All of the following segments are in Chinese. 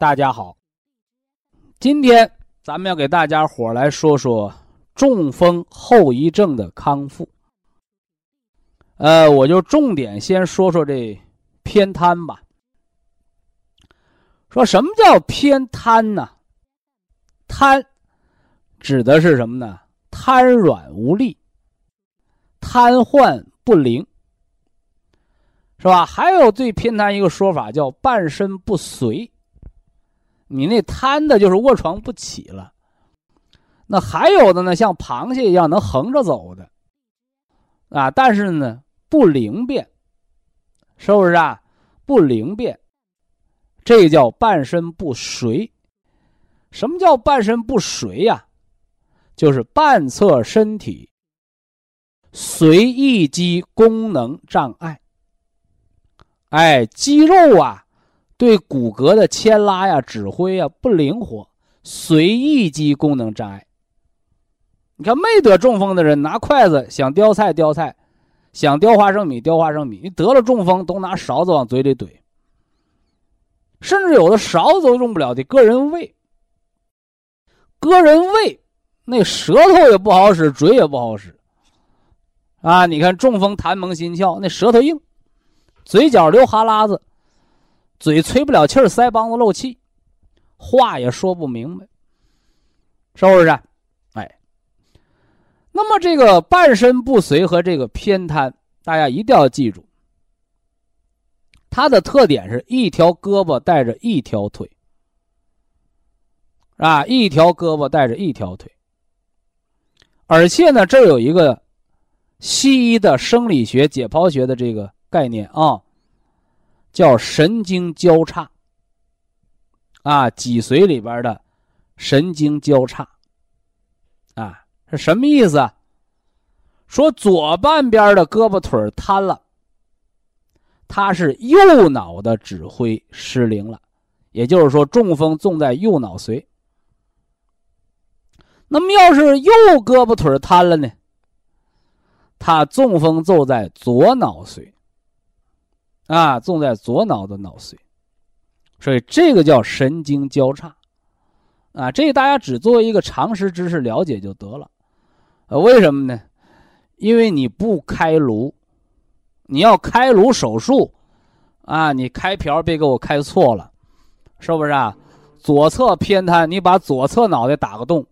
大家好，今天咱们要给大家伙来说说中风后遗症的康复。呃，我就重点先说说这偏瘫吧。说什么叫偏瘫呢？瘫指的是什么呢？瘫软无力、瘫痪不灵，是吧？还有最偏瘫一个说法叫半身不遂。你那瘫的就是卧床不起了，那还有的呢，像螃蟹一样能横着走的，啊，但是呢不灵便，是不是啊？不灵便，这叫半身不遂。什么叫半身不遂呀？就是半侧身体随意肌功能障碍，哎，肌肉啊。对骨骼的牵拉呀、指挥呀不灵活，随意肌功能障碍。你看没得中风的人拿筷子想叼菜叼菜，想叼花生米叼花生米。你得了中风都拿勺子往嘴里怼，甚至有的勺子都用不了，得割人胃。割人胃，那舌头也不好使，嘴也不好使。啊，你看中风痰蒙心窍，那舌头硬，嘴角流哈喇子。嘴吹不了气儿，腮帮子漏气，话也说不明白，是不是？哎，那么这个半身不遂和这个偏瘫，大家一定要记住，它的特点是一条胳膊带着一条腿，啊，一条胳膊带着一条腿，而且呢，这有一个西医的生理学解剖学的这个概念啊。叫神经交叉，啊，脊髓里边的神经交叉，啊，是什么意思？说左半边的胳膊腿瘫了，他是右脑的指挥失灵了，也就是说中风重在右脑髓。那么要是右胳膊腿瘫了呢？他中风就在左脑髓。啊，重在左脑的脑髓，所以这个叫神经交叉，啊，这大家只作为一个常识知识了解就得了，呃，为什么呢？因为你不开颅，你要开颅手术，啊，你开瓢别给我开错了，是不是啊？左侧偏瘫，你把左侧脑袋打个洞，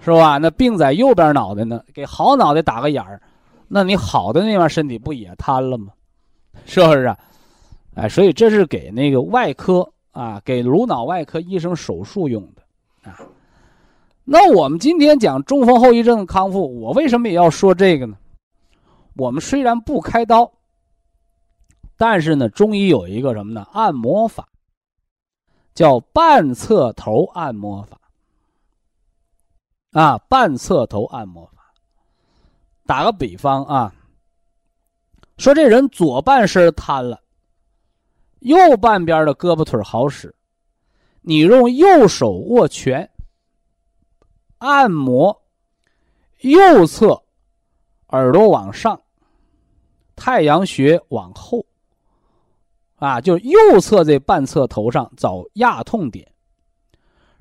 是吧？那病在右边脑袋呢，给好脑袋打个眼儿，那你好的那边身体不也瘫了吗？是不是啊？哎，所以这是给那个外科啊，给颅脑外科医生手术用的啊。那我们今天讲中风后遗症的康复，我为什么也要说这个呢？我们虽然不开刀，但是呢，中医有一个什么呢？按摩法，叫半侧头按摩法啊，半侧头按摩法。打个比方啊。说这人左半身瘫了，右半边的胳膊腿好使，你用右手握拳，按摩右侧耳朵往上，太阳穴往后，啊，就右侧这半侧头上找压痛点，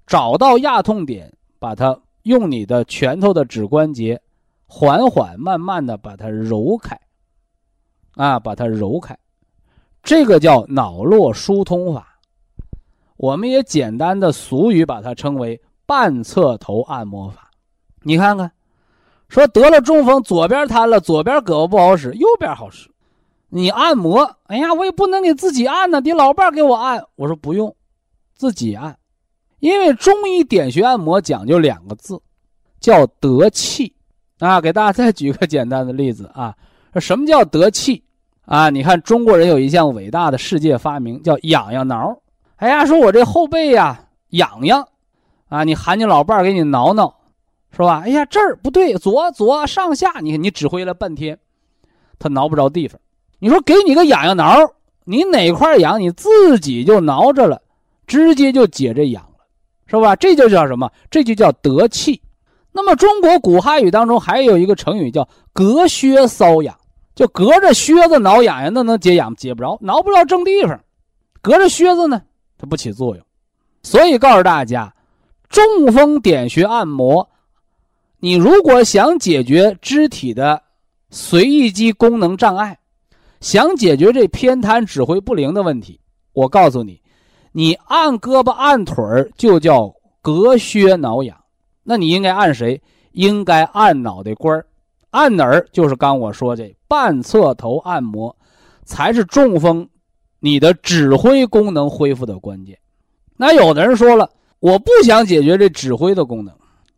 找到压痛点，把它用你的拳头的指关节，缓缓慢慢的把它揉开。啊，把它揉开，这个叫脑络疏通法。我们也简单的俗语把它称为半侧头按摩法。你看看，说得了中风，左边瘫了，左边胳膊不好使，右边好使。你按摩，哎呀，我也不能给自己按呢，得老伴给我按。我说不用，自己按，因为中医点穴按摩讲究两个字，叫得气。啊，给大家再举个简单的例子啊，什么叫得气？啊，你看中国人有一项伟大的世界发明，叫痒痒挠。哎呀，说我这后背呀痒痒，啊，你喊你老伴儿给你挠挠，是吧？哎呀，这儿不对，左左上下，你看你指挥了半天，他挠不着地方。你说给你个痒痒挠，你哪块痒，你自己就挠着了，直接就解这痒了，是吧？这就叫什么？这就叫得气。那么中国古汉语当中还有一个成语叫隔靴搔痒，就隔着靴子挠痒痒，那能解痒解不着，挠不着正地方。隔着靴子呢，它不起作用。所以告诉大家，中风点穴按摩，你如果想解决肢体的随意肌功能障碍，想解决这偏瘫指挥不灵的问题，我告诉你，你按胳膊按腿儿就叫隔靴挠痒。那你应该按谁？应该按脑袋瓜儿，按哪儿？就是刚我说这半侧头按摩，才是中风你的指挥功能恢复的关键。那有的人说了，我不想解决这指挥的功能，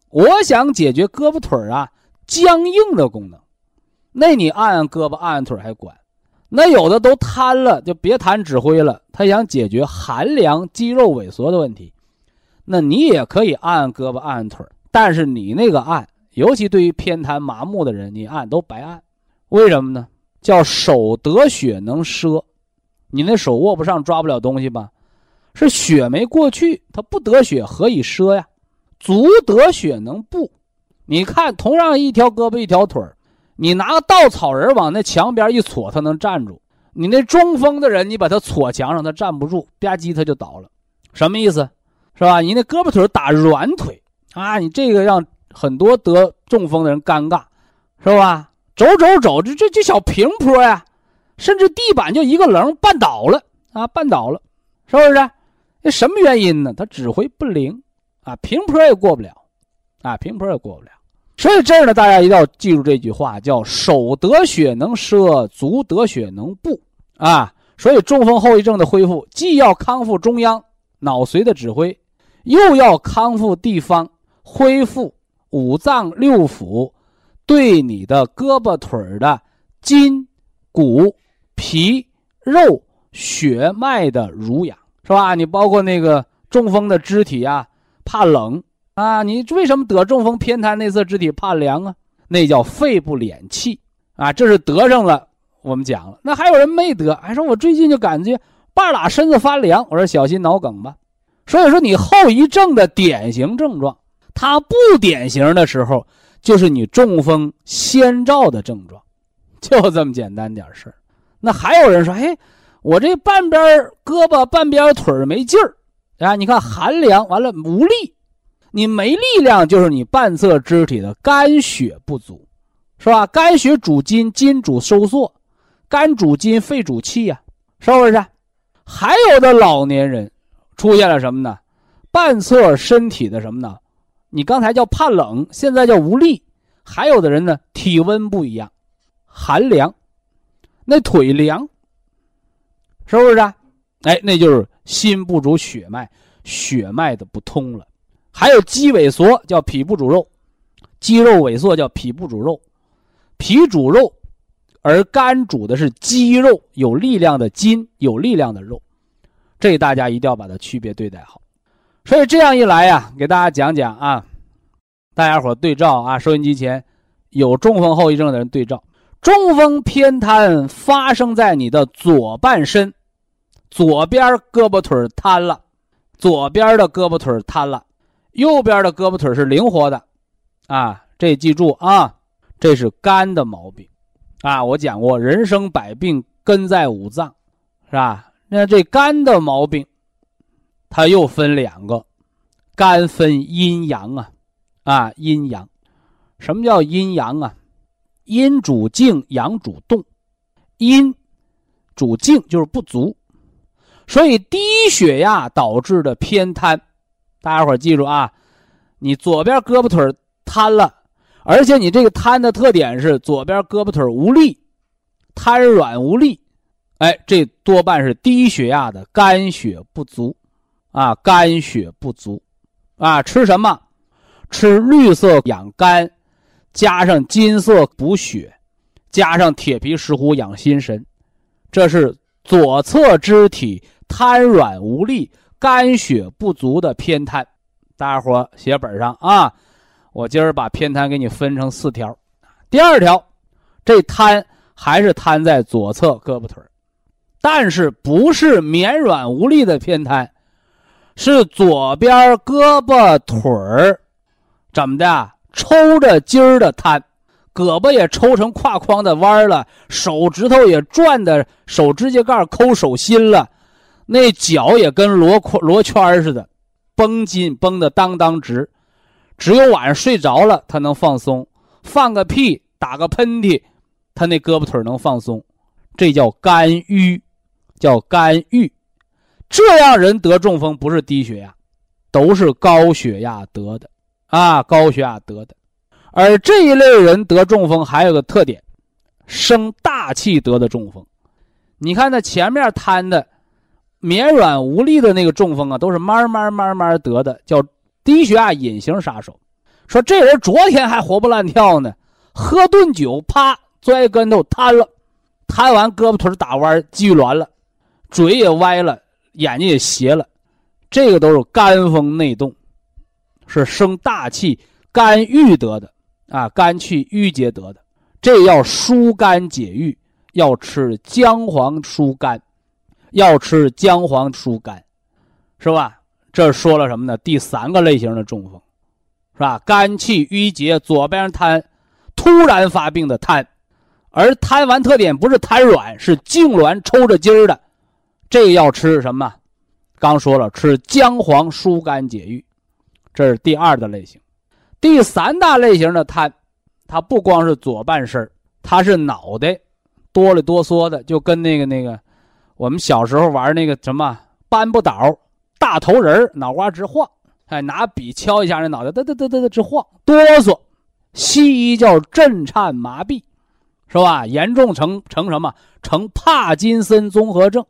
我想解决胳膊腿儿啊僵硬的功能。那你按按胳膊按按腿还管？那有的都瘫了，就别谈指挥了。他想解决寒凉肌肉萎缩的问题。那你也可以按按胳膊，按按腿但是你那个按，尤其对于偏瘫麻木的人，你按都白按。为什么呢？叫手得血能奢，你那手握不上，抓不了东西吧？是血没过去，它不得血，何以奢呀？足得血能步。你看，同样一条胳膊一条腿你拿个稻草人往那墙边一戳，它能站住。你那中风的人，你把他戳墙上，他站不住，吧唧他就倒了。什么意思？是吧？你那胳膊腿打软腿啊，你这个让很多得中风的人尴尬，是吧？走走走，这这这小平坡呀，甚至地板就一个棱绊倒了啊，绊倒了，是不是？那什么原因呢？他指挥不灵啊，平坡也过不了啊，平坡也过不了。所以这儿呢，大家一定要记住这句话，叫手得血能摄，足得血能步啊。所以中风后遗症的恢复，既要康复中央脑髓的指挥。又要康复地方，恢复五脏六腑对你的胳膊腿的筋、骨、皮、肉、血脉的濡养，是吧？你包括那个中风的肢体啊，怕冷啊，你为什么得中风偏瘫内侧肢体怕凉啊？那叫肺不敛气啊，这是得上了。我们讲了，那还有人没得，还说我最近就感觉半拉身子发凉，我说小心脑梗吧。所以说，你后遗症的典型症状，它不典型的时候，就是你中风先兆的症状，就这么简单点事儿。那还有人说，哎，我这半边胳膊、半边腿没劲儿啊！你看寒凉，完了无力，你没力量，就是你半侧肢体的肝血不足，是吧？肝血主筋，筋主收缩，肝主筋，肺主气呀，是不是？还有的老年人。出现了什么呢？半侧身体的什么呢？你刚才叫怕冷，现在叫无力。还有的人呢，体温不一样，寒凉，那腿凉，是不是啊？哎，那就是心不主血脉，血脉的不通了。还有肌萎缩，叫脾不主肉；肌肉萎缩叫脾不主肉。脾主肉，而肝主的是肌肉，有力量的筋，有力量的肉。这大家一定要把它区别对待好，所以这样一来呀，给大家讲讲啊，大家伙对照啊，收音机前有中风后遗症的人对照，中风偏瘫发生在你的左半身，左边胳膊腿瘫了，左边的胳膊腿瘫了，右边的胳膊腿是灵活的，啊，这记住啊，这是肝的毛病，啊，我讲过，人生百病根在五脏，是吧？那这肝的毛病，它又分两个，肝分阴阳啊，啊阴阳，什么叫阴阳啊？阴主静，阳主动，阴主静就是不足，所以低血压导致的偏瘫，大家伙记住啊，你左边胳膊腿瘫了，而且你这个瘫的特点是左边胳膊腿无力，瘫软无力，哎，这多半是低血压的肝血不足，啊，肝血不足，啊，吃什么？吃绿色养肝，加上金色补血，加上铁皮石斛养心神，这是左侧肢体。瘫软无力、肝血不足的偏瘫，大家伙写本上啊！我今儿把偏瘫给你分成四条。第二条，这瘫还是瘫在左侧胳膊腿但是不是绵软无力的偏瘫，是左边胳膊腿儿怎么的抽着筋儿的瘫，胳膊也抽成胯框的弯了，手指头也转的手指甲盖抠手心了。那脚也跟罗罗圈似的，绷筋绷得当当直，只有晚上睡着了，他能放松，放个屁，打个喷嚏，他那胳膊腿能放松，这叫肝郁，叫肝郁。这样人得中风不是低血压，都是高血压得的啊，高血压得的。而这一类人得中风还有个特点，生大气得的中风。你看那前面瘫的。绵软无力的那个中风啊，都是慢慢慢慢得的，叫低血压隐形杀手。说这人昨天还活蹦乱跳呢，喝顿酒，啪摔跟头瘫了，瘫完胳膊腿打弯，继续挛了，嘴也歪了，眼睛也斜了，这个都是肝风内动，是生大气、肝郁得的啊，肝气郁结得的。这要疏肝解郁，要吃姜黄疏肝。要吃姜黄疏肝，是吧？这说了什么呢？第三个类型的中风，是吧？肝气郁结，左边瘫，突然发病的瘫，而瘫完特点不是瘫软，是痉挛抽着筋儿的，这要吃什么？刚说了，吃姜黄疏肝解郁，这是第二的类型。第三大类型的瘫，它不光是左半身，它是脑袋哆里哆嗦的，就跟那个那个。我们小时候玩那个什么搬不倒大头人脑瓜直晃，哎，拿笔敲一下那脑袋，嘚嘚嘚嘚嘚直晃，哆嗦。西医叫震颤麻痹，是吧？严重成成什么？成帕金森综合症，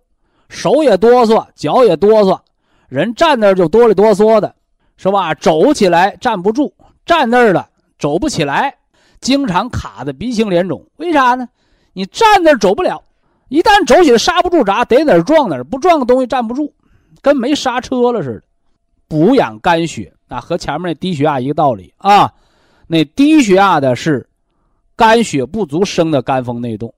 手也哆嗦，脚也哆嗦，人站那就哆里哆嗦的，是吧？走起来站不住，站那儿了走不起来，经常卡的鼻青脸肿。为啥呢？你站那儿走不了。一旦走起来刹不住闸，得哪儿撞哪儿，不撞个东西站不住，跟没刹车了似的。补养肝血啊，和前面那低血压一个道理啊。那低血压的是肝血不足生的肝风内动，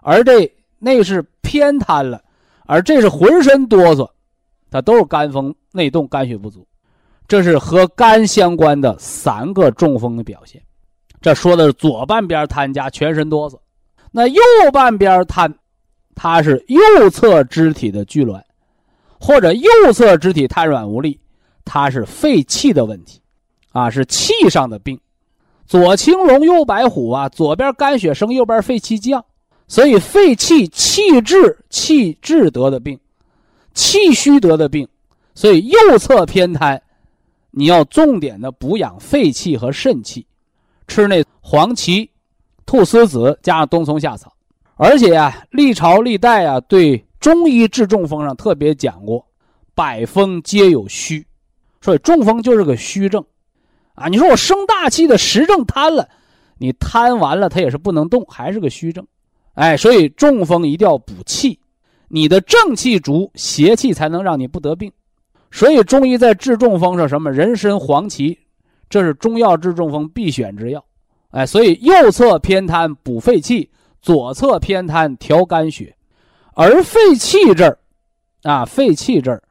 而这那是偏瘫了，而这是浑身哆嗦，它都是肝风内动、肝血不足。这是和肝相关的三个中风的表现。这说的是左半边瘫加全身哆嗦，那右半边瘫。它是右侧肢体的拘挛，或者右侧肢体瘫软无力，它是肺气的问题，啊，是气上的病。左青龙，右白虎啊，左边肝血升，右边肺气降，所以肺气气滞，气滞得的病，气虚得的病。所以右侧偏瘫，你要重点的补养肺气和肾气，吃那黄芪、菟丝子加上冬虫夏草。而且呀，历朝历代啊，对中医治中风上特别讲过，百风皆有虚，所以中风就是个虚症，啊，你说我生大气的实症瘫了，你瘫完了它也是不能动，还是个虚症，哎，所以中风一定要补气，你的正气足，邪气才能让你不得病，所以中医在治中风上什么人参、黄芪，这是中药治中风必选之药，哎，所以右侧偏瘫补肺气。左侧偏瘫调肝血，而肺气这儿，啊，肺气这儿，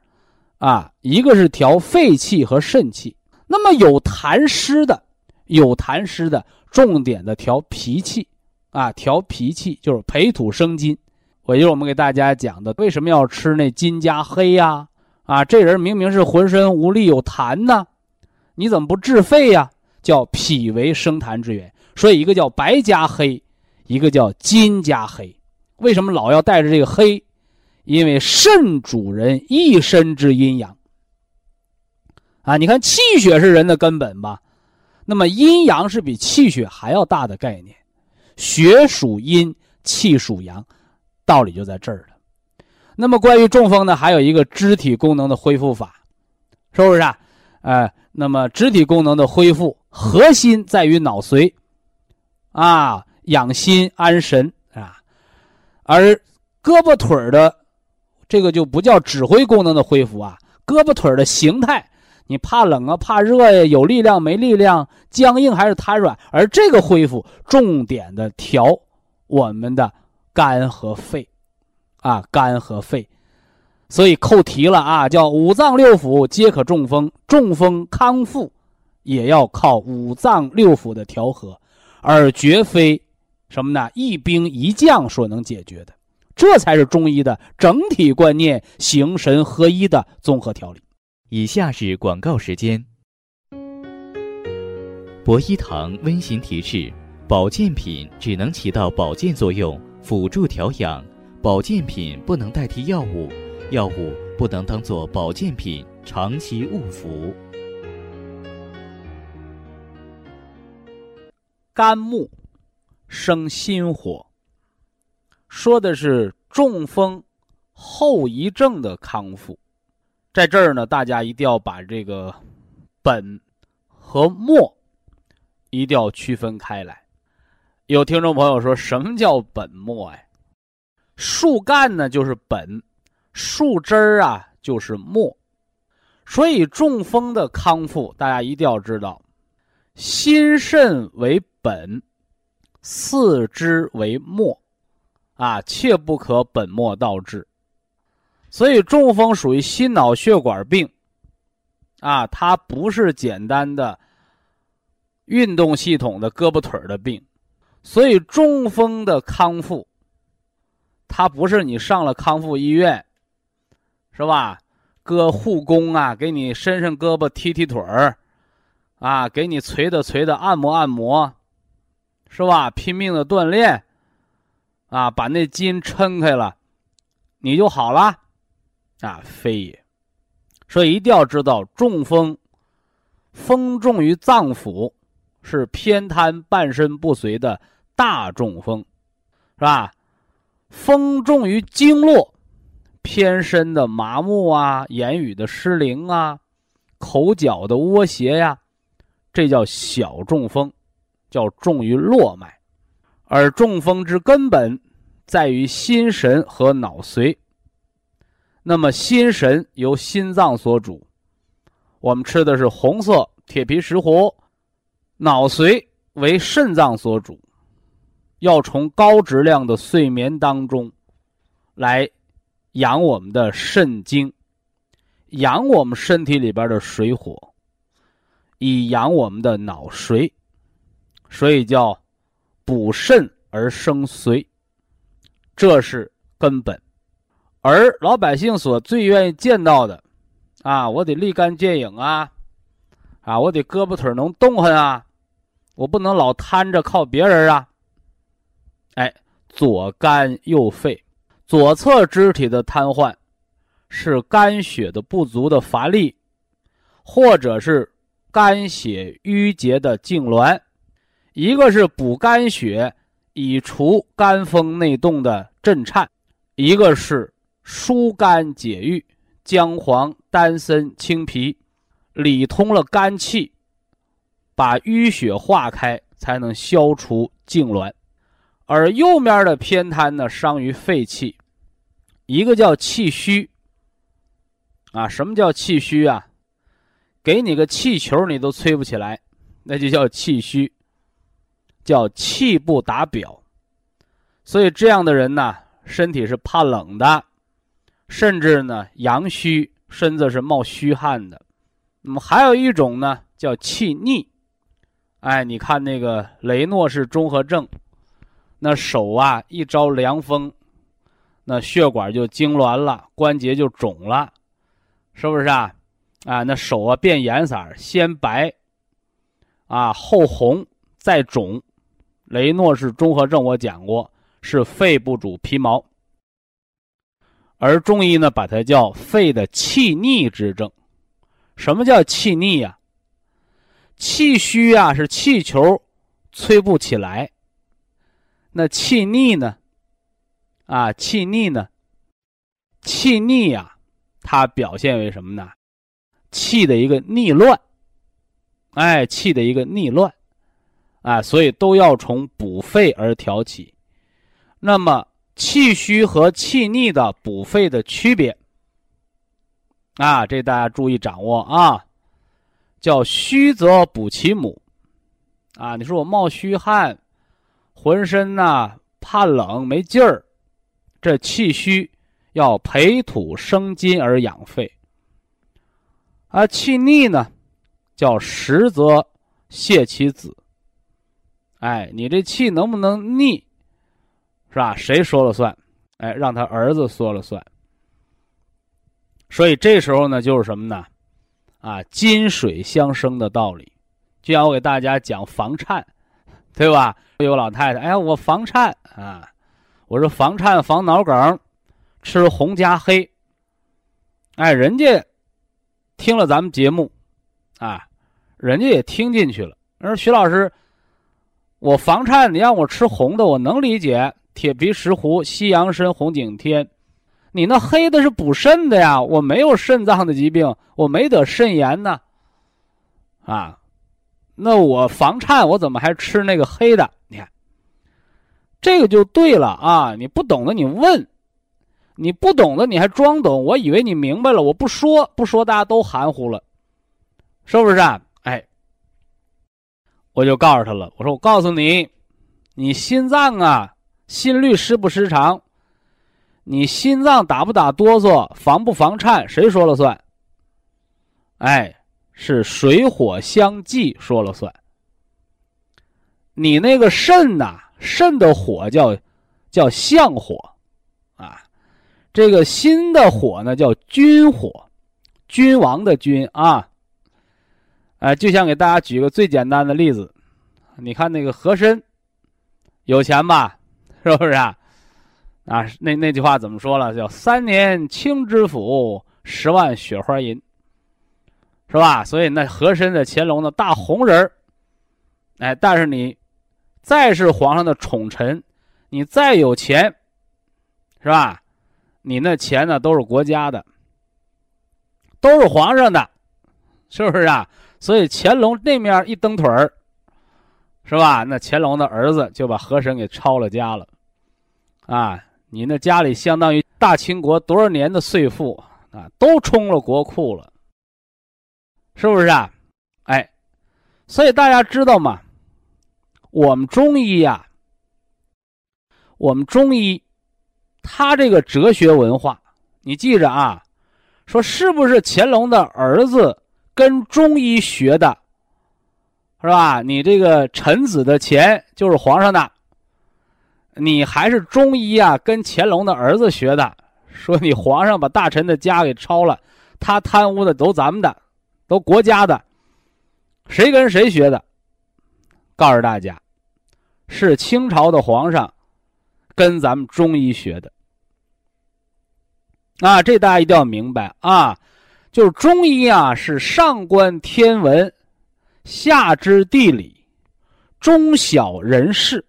啊，一个是调肺气和肾气。那么有痰湿的，有痰湿的，重点的调脾气，啊，调脾气就是培土生金。我就是我们给大家讲的，为什么要吃那金加黑呀？啊这人明明是浑身无力有痰呢，你怎么不治肺呀？叫脾为生痰之源，所以一个叫白加黑。一个叫金加黑，为什么老要带着这个黑？因为肾主人一身之阴阳。啊，你看气血是人的根本吧？那么阴阳是比气血还要大的概念。血属阴，气属阳，道理就在这儿。那么关于中风呢，还有一个肢体功能的恢复法，是不是啊？哎，那么肢体功能的恢复核心在于脑髓，啊，养心安神啊，而胳膊腿的这个就不叫指挥功能的恢复啊，胳膊腿的形态。你怕冷啊，怕热呀，有力量没力量，僵硬还是瘫软？而这个恢复重点的调我们的肝和肺，啊，肝和肺，所以扣题了啊，叫五脏六腑皆可中风，中风康复也要靠五脏六腑的调和，而绝非什么呢？一兵一将所能解决的，这才是中医的整体观念，形神合一的综合调理。以下是广告时间。博一堂温馨提示：保健品只能起到保健作用，辅助调养；保健品不能代替药物，药物不能当做保健品长期误服。肝木生心火，说的是中风后遗症的康复。在这儿呢，大家一定要把这个本和末一定要区分开来。有听众朋友说什么叫本末呀？树干呢就是本，树枝儿啊就是末。所以中风的康复，大家一定要知道，心肾为本，四肢为末，啊，切不可本末倒置。所以中风属于心脑血管病，啊，它不是简单的运动系统的胳膊腿儿的病，所以中风的康复，它不是你上了康复医院，是吧？搁护工啊，给你伸伸胳膊、踢踢腿儿，啊，给你捶的捶的、按摩按摩，是吧？拼命的锻炼，啊，把那筋撑开了，你就好了。啊，非也，所以一定要知道，中风，风重于脏腑，是偏瘫半身不遂的大中风，是吧？风重于经络，偏身的麻木啊，言语的失灵啊，口角的窝斜呀，这叫小中风，叫重于络脉，而中风之根本在于心神和脑髓。那么心神由心脏所主，我们吃的是红色铁皮石斛；脑髓为肾脏所主，要从高质量的睡眠当中来养我们的肾精，养我们身体里边的水火，以养我们的脑髓，所以叫补肾而生髓，这是根本。而老百姓所最愿意见到的，啊，我得立竿见影啊，啊，我得胳膊腿能动弹啊，我不能老瘫着靠别人啊。哎，左肝右肺，左侧肢体的瘫痪，是肝血的不足的乏力，或者是肝血瘀结的痉挛，一个是补肝血以除肝风内动的震颤，一个是。疏肝解郁，姜黄、丹参、青皮，理通了肝气，把淤血化开，才能消除痉挛。而右面的偏瘫呢，伤于肺气，一个叫气虚。啊，什么叫气虚啊？给你个气球，你都吹不起来，那就叫气虚，叫气不达表。所以这样的人呢，身体是怕冷的。甚至呢，阳虚，身子是冒虚汗的。那么还有一种呢，叫气逆。哎，你看那个雷诺氏综合症，那手啊一招凉风，那血管就痉挛了，关节就肿了，是不是啊？啊，那手啊变颜色，先白，啊后红，再肿。雷诺氏综合症我讲过，是肺部主皮毛。而中医呢把它叫肺的气逆之症。什么叫气逆呀？气虚啊是气球吹不起来，那气逆呢？啊，气逆呢？气逆呀，它表现为什么呢？气的一个逆乱，哎，气的一个逆乱，啊，所以都要从补肺而调起。那么，气虚和气逆的补肺的区别，啊，这大家注意掌握啊。叫虚则补其母，啊，你说我冒虚汗，浑身呐怕冷没劲儿，这气虚要培土生金而养肺。啊，气逆呢，叫实则泄其子。哎，你这气能不能逆，是吧？谁说了算？哎，让他儿子说了算。所以这时候呢，就是什么呢？啊，金水相生的道理，就像我给大家讲房颤，对吧？有老太太，哎呀，我房颤啊，我说房颤防脑梗，吃红加黑。哎，人家。听了咱们节目，啊，人家也听进去了。说徐老师，我房颤，你让我吃红的，我能理解。铁皮石斛、西洋参、红景天，你那黑的是补肾的呀。我没有肾脏的疾病，我没得肾炎呢。啊，那我房颤，我怎么还吃那个黑的？你看，这个就对了啊！你不懂的，你问。你不懂的，你还装懂？我以为你明白了，我不说，不说，大家都含糊了，是不是啊？哎，我就告诉他了，我说我告诉你，你心脏啊，心律失不失常？你心脏打不打哆嗦，防不防颤，谁说了算？哎，是水火相济说了算。你那个肾呐，肾的火叫叫相火。啊这个心的火呢，叫君火，君王的君啊，哎，就像给大家举个最简单的例子，你看那个和珅，有钱吧，是不是啊？啊，那那句话怎么说了？叫三年清知府，十万雪花银，是吧？所以那和珅的乾隆的大红人儿哎，但是你再是皇上的宠臣，你再有钱，是吧？你那钱呢，都是国家的，都是皇上的，是不是啊？所以乾隆那面一蹬腿儿，是吧？那乾隆的儿子就把和珅给抄了家了，啊！你那家里相当于大清国多少年的税赋啊，都充了国库了，是不是啊？哎，所以大家知道吗？我们中医呀，我们中医。他这个哲学文化，你记着啊，说是不是乾隆的儿子跟中医学的，是吧？你这个臣子的钱就是皇上的，你还是中医啊？跟乾隆的儿子学的，说你皇上把大臣的家给抄了，他贪污的都咱们的，都国家的，谁跟谁学的？告诉大家，是清朝的皇上。跟咱们中医学的啊，这大家一定要明白啊，就是中医啊，是上观天文，下知地理，中晓人事，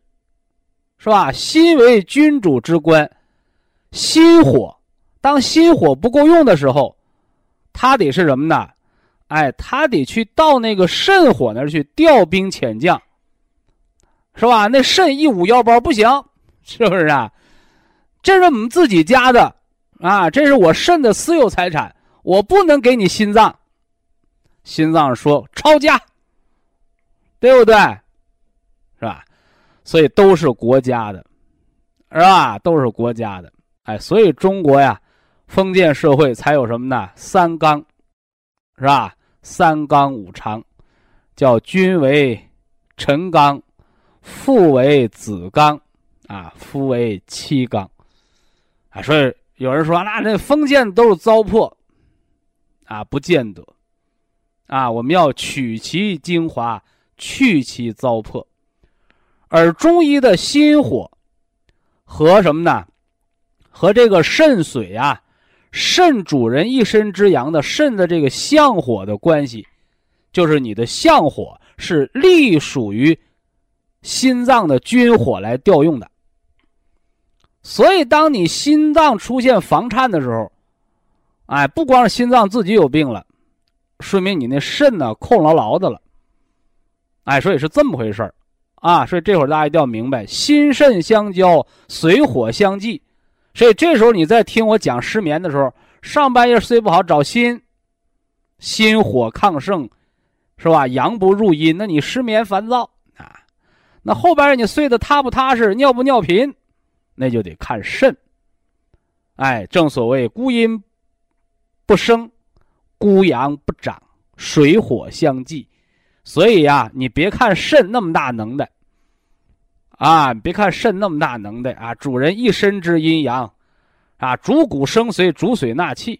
是吧？心为君主之官，心火，当心火不够用的时候，他得是什么呢？哎，他得去到那个肾火那儿去调兵遣将，是吧？那肾一捂腰包不行。是不是啊？这是我们自己家的啊！这是我肾的私有财产，我不能给你心脏。心脏说抄家，对不对？是吧？所以都是国家的，是吧？都是国家的。哎，所以中国呀，封建社会才有什么呢？三纲，是吧？三纲五常，叫君为臣纲，父为子纲。啊，夫为妻纲，啊，所以有人说，那那封建都是糟粕，啊，不见得，啊，我们要取其精华，去其糟粕，而中医的心火和什么呢？和这个肾水啊，肾主人一身之阳的肾的这个相火的关系，就是你的相火是隶属于心脏的军火来调用的。所以，当你心脏出现房颤的时候，哎，不光是心脏自己有病了，说明你那肾呢空牢牢的了。哎，所以是这么回事儿。啊，所以这会儿大家一定要明白，心肾相交，水火相济。所以这时候你在听我讲失眠的时候，上半夜睡不好找心，心火亢盛，是吧？阳不入阴，那你失眠烦躁啊。那后半夜你睡得踏不踏实，尿不尿频，那就得看肾。哎，正所谓孤阴不生，孤阳不长，水火相济。所以呀，你别看肾那么大能耐，啊，别看肾那么大能耐啊，主人一身之阴阳，啊，主骨生髓，主水纳气，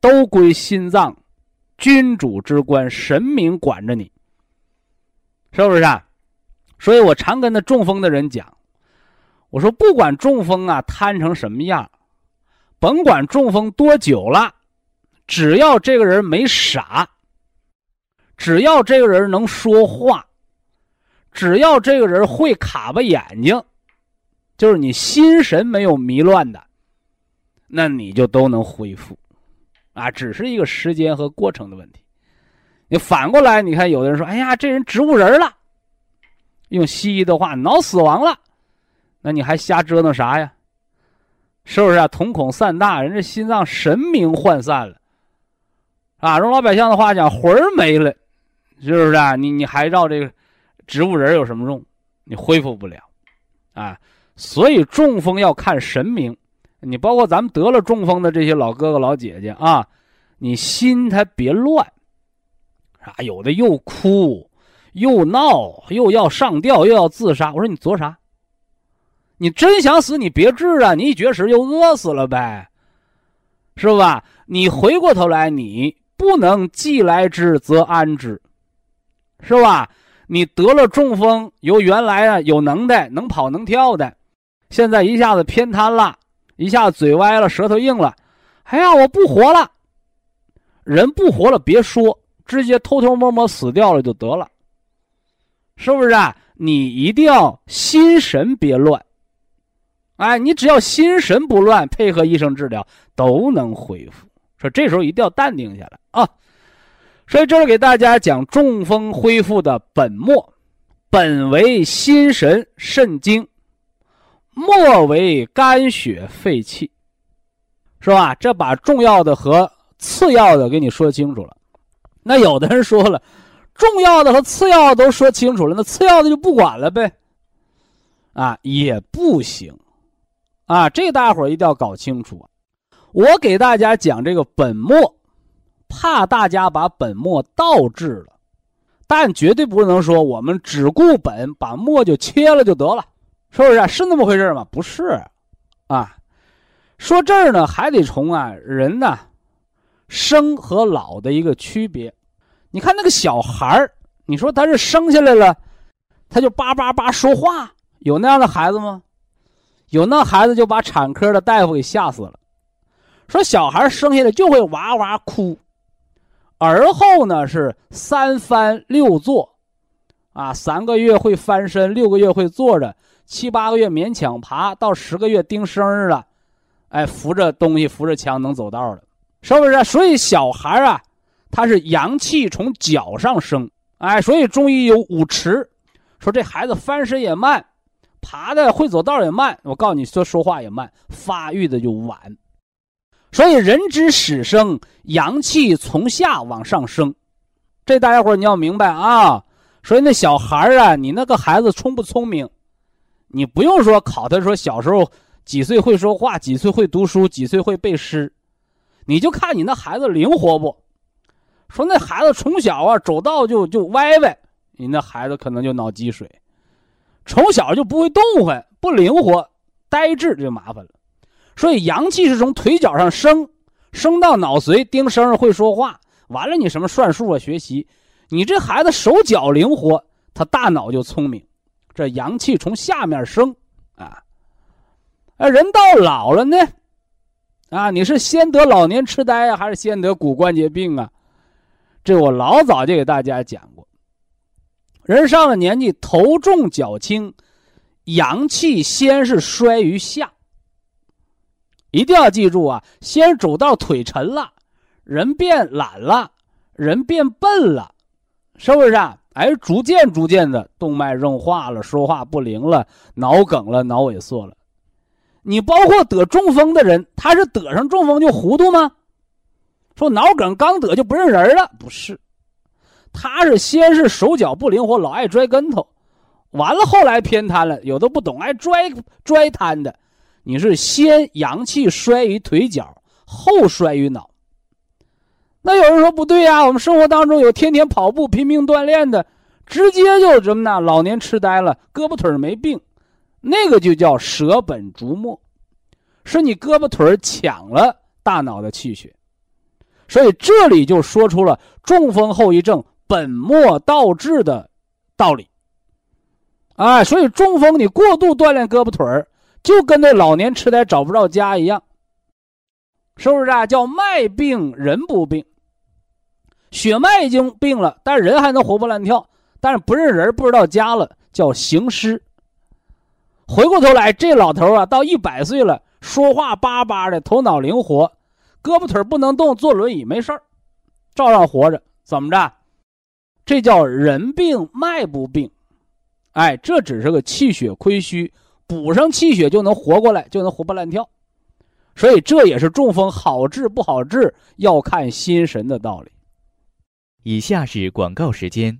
都归心脏，君主之官，神明管着你，是不是啊？所以我常跟那中风的人讲，我说不管中风啊瘫成什么样，甭管中风多久了，只要这个人没傻。只要这个人能说话，只要这个人会卡巴眼睛，就是你心神没有迷乱的，那你就都能恢复，啊，只是一个时间和过程的问题。你反过来，你看有的人说：“哎呀，这人植物人了。”用西医的话，脑死亡了，那你还瞎折腾啥呀？是不是啊？瞳孔散大，人这心脏神明涣散了，啊，用老百姓的话讲，魂儿没了。是不是啊？你你还绕这个植物人有什么用？你恢复不了啊！所以中风要看神明。你包括咱们得了中风的这些老哥哥老姐姐啊，你心他别乱啊！有的又哭又闹，又要上吊，又要自杀。我说你作啥？你真想死，你别治啊！你一绝食就饿死了呗，是吧？你回过头来，你不能既来之则安之。是吧？你得了中风，由原来啊有能耐、能跑能跳的，现在一下子偏瘫了，一下子嘴歪了，舌头硬了，哎呀，我不活了！人不活了，别说，直接偷偷摸摸死掉了就得了，是不是啊？你一定要心神别乱，哎，你只要心神不乱，配合医生治疗，都能恢复。说这时候一定要淡定下来啊。所以这是给大家讲中风恢复的本末，本为心神肾经，末为肝血肺气，是吧？这把重要的和次要的给你说清楚了。那有的人说了，重要的和次要都说清楚了，那次要的就不管了呗？啊，也不行，啊，这大伙儿一定要搞清楚。我给大家讲这个本末。怕大家把本末倒置了，但绝对不能说我们只顾本，把末就切了就得了，是不是？是那么回事吗？不是，啊，说这儿呢，还得从啊人呢生和老的一个区别。你看那个小孩儿，你说他是生下来了，他就叭叭叭说话，有那样的孩子吗？有那孩子就把产科的大夫给吓死了，说小孩生下来就会哇哇哭。而后呢是三翻六坐，啊，三个月会翻身，六个月会坐着，七八个月勉强爬，到十个月钉声儿了，哎，扶着东西，扶着墙能走道了，是不是？所以小孩啊，他是阳气从脚上升，哎，所以中医有五迟，说这孩子翻身也慢，爬的会走道也慢，我告诉你说说话也慢，发育的就晚。所以人之始生，阳气从下往上升，这大家伙你要明白啊。所以那小孩啊，你那个孩子聪不聪明，你不用说考他说小时候几岁会说话，几岁会读书，几岁会背诗，你就看你那孩子灵活不？说那孩子从小啊走道就就歪歪，你那孩子可能就脑积水，从小就不会动弹，不灵活，呆滞就麻烦了。所以阳气是从腿脚上升，升到脑髓，丁声会说话。完了，你什么算术啊？学习，你这孩子手脚灵活，他大脑就聪明。这阳气从下面升啊，啊，人到老了呢，啊，你是先得老年痴呆啊，还是先得骨关节病啊？这我老早就给大家讲过。人上了年纪，头重脚轻，阳气先是衰于下。一定要记住啊，先走到腿沉了，人变懒了，人变笨了，是不是啊？哎，逐渐逐渐的，动脉硬化了，说话不灵了，脑梗了，脑萎缩了。你包括得中风的人，他是得上中风就糊涂吗？说脑梗刚得就不认人了？不是，他是先是手脚不灵活，老爱摔跟头，完了后来偏瘫了，有的不懂，爱摔摔瘫的。你是先阳气衰于腿脚，后衰于脑。那有人说不对呀，我们生活当中有天天跑步、拼命锻炼的，直接就什么呢？老年痴呆了，胳膊腿没病，那个就叫舍本逐末，是你胳膊腿抢了大脑的气血。所以这里就说出了中风后遗症本末倒置的道理。哎，所以中风你过度锻炼胳膊腿儿。就跟那老年痴呆找不着家一样，是不是啊？叫脉病人不病，血脉已经病了，但人还能活蹦乱跳，但是不认人不知道家了，叫行尸。回过头来，这老头啊，到一百岁了，说话叭叭的，头脑灵活，胳膊腿不能动，坐轮椅没事照样活着。怎么着？这叫人病脉不病，哎，这只是个气血亏虚。补上气血就能活过来，就能活蹦乱跳，所以这也是中风好治不好治要看心神的道理。以下是广告时间。